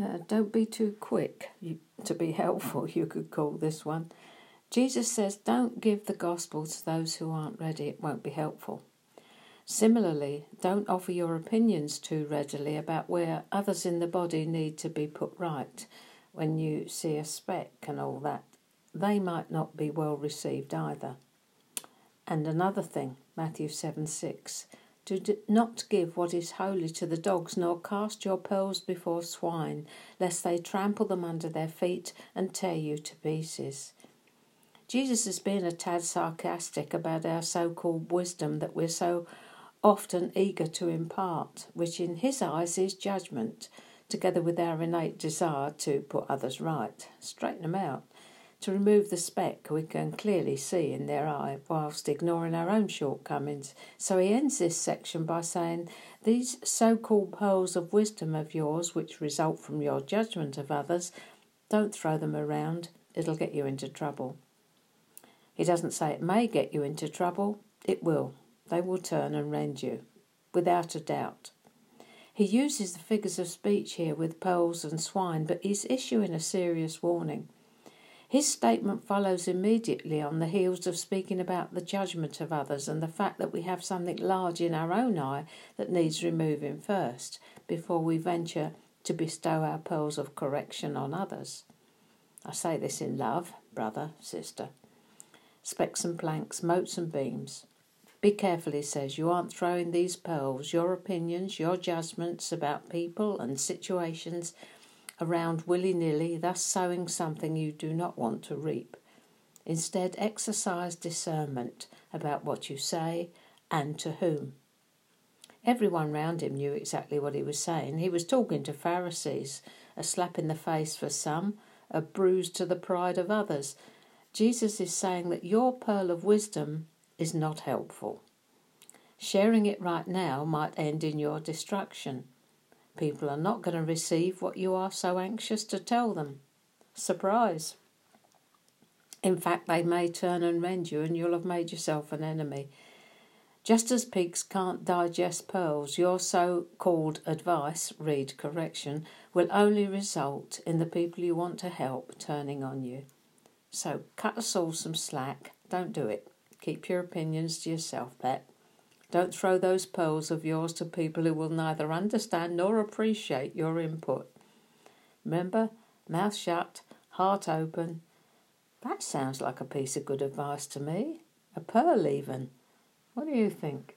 Uh, don't be too quick to be helpful, you could call this one. Jesus says, Don't give the gospel to those who aren't ready, it won't be helpful. Similarly, don't offer your opinions too readily about where others in the body need to be put right when you see a speck and all that. They might not be well received either. And another thing, Matthew 7 6. Do not give what is holy to the dogs, nor cast your pearls before swine, lest they trample them under their feet and tear you to pieces. Jesus has been a tad sarcastic about our so called wisdom that we're so often eager to impart, which in his eyes is judgment, together with our innate desire to put others right, straighten them out to remove the speck we can clearly see in their eye, whilst ignoring our own shortcomings. So he ends this section by saying, These so called pearls of wisdom of yours, which result from your judgment of others, don't throw them around, it'll get you into trouble. He doesn't say it may get you into trouble, it will. They will turn and rend you, without a doubt. He uses the figures of speech here with pearls and swine, but he's issuing a serious warning. His statement follows immediately on the heels of speaking about the judgment of others and the fact that we have something large in our own eye that needs removing first before we venture to bestow our pearls of correction on others. I say this in love, brother, sister. Specks and planks, motes and beams. Be careful, he says, you aren't throwing these pearls, your opinions, your judgments about people and situations around willy nilly, thus sowing something you do not want to reap. Instead, exercise discernment about what you say and to whom. Everyone round him knew exactly what he was saying. He was talking to Pharisees, a slap in the face for some, a bruise to the pride of others. Jesus is saying that your pearl of wisdom is not helpful. Sharing it right now might end in your destruction. People are not going to receive what you are so anxious to tell them. Surprise. In fact, they may turn and rend you, and you'll have made yourself an enemy. Just as pigs can't digest pearls, your so called advice, read correction, will only result in the people you want to help turning on you. So cut us all some slack. Don't do it. Keep your opinions to yourself, pet. Don't throw those pearls of yours to people who will neither understand nor appreciate your input. Remember, mouth shut, heart open. That sounds like a piece of good advice to me. A pearl, even. What do you think?